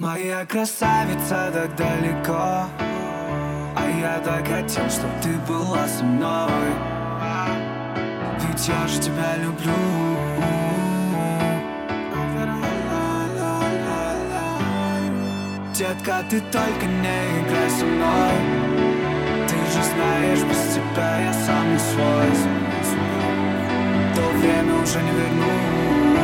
Моя красавица так далеко А я так хотел, чтоб ты была со мной. Ведь я же тебя люблю. Детка, ты только не играй со мной. Ты же знаешь, без тебя я сам не свой. То время уже не вернуть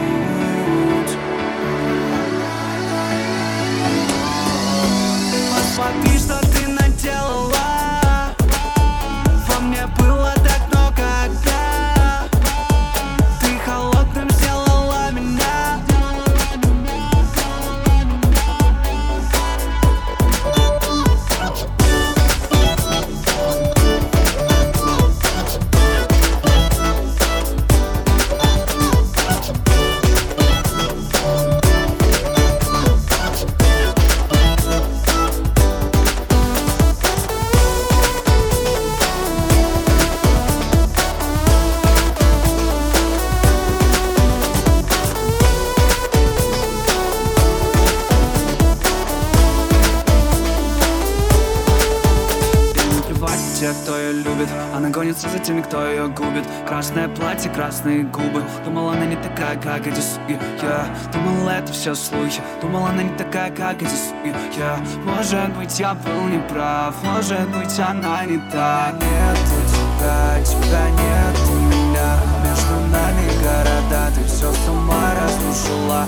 те, кто ее любит Она гонится за теми, кто ее губит. Красное платье, красные губы. Думала, она не такая, как эти суки Я думал, это все слухи. Думала, она не такая, как эти суки Я, может быть, я был неправ. Может быть, она не та. Нету тебя, тебя нет у меня. Между нами города Ты все с ума разрушила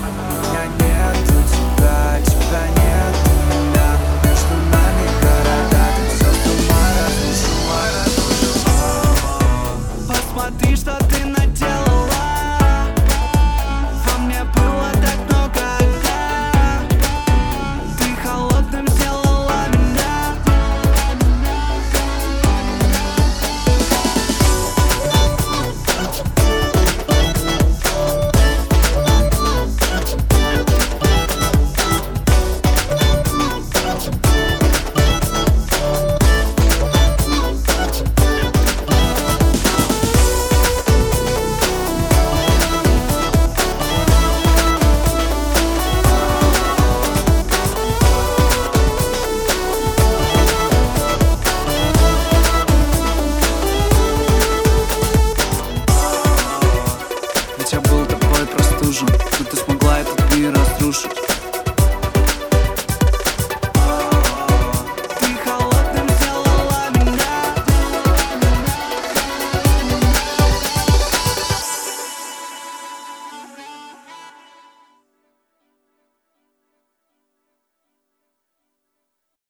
что ты надел.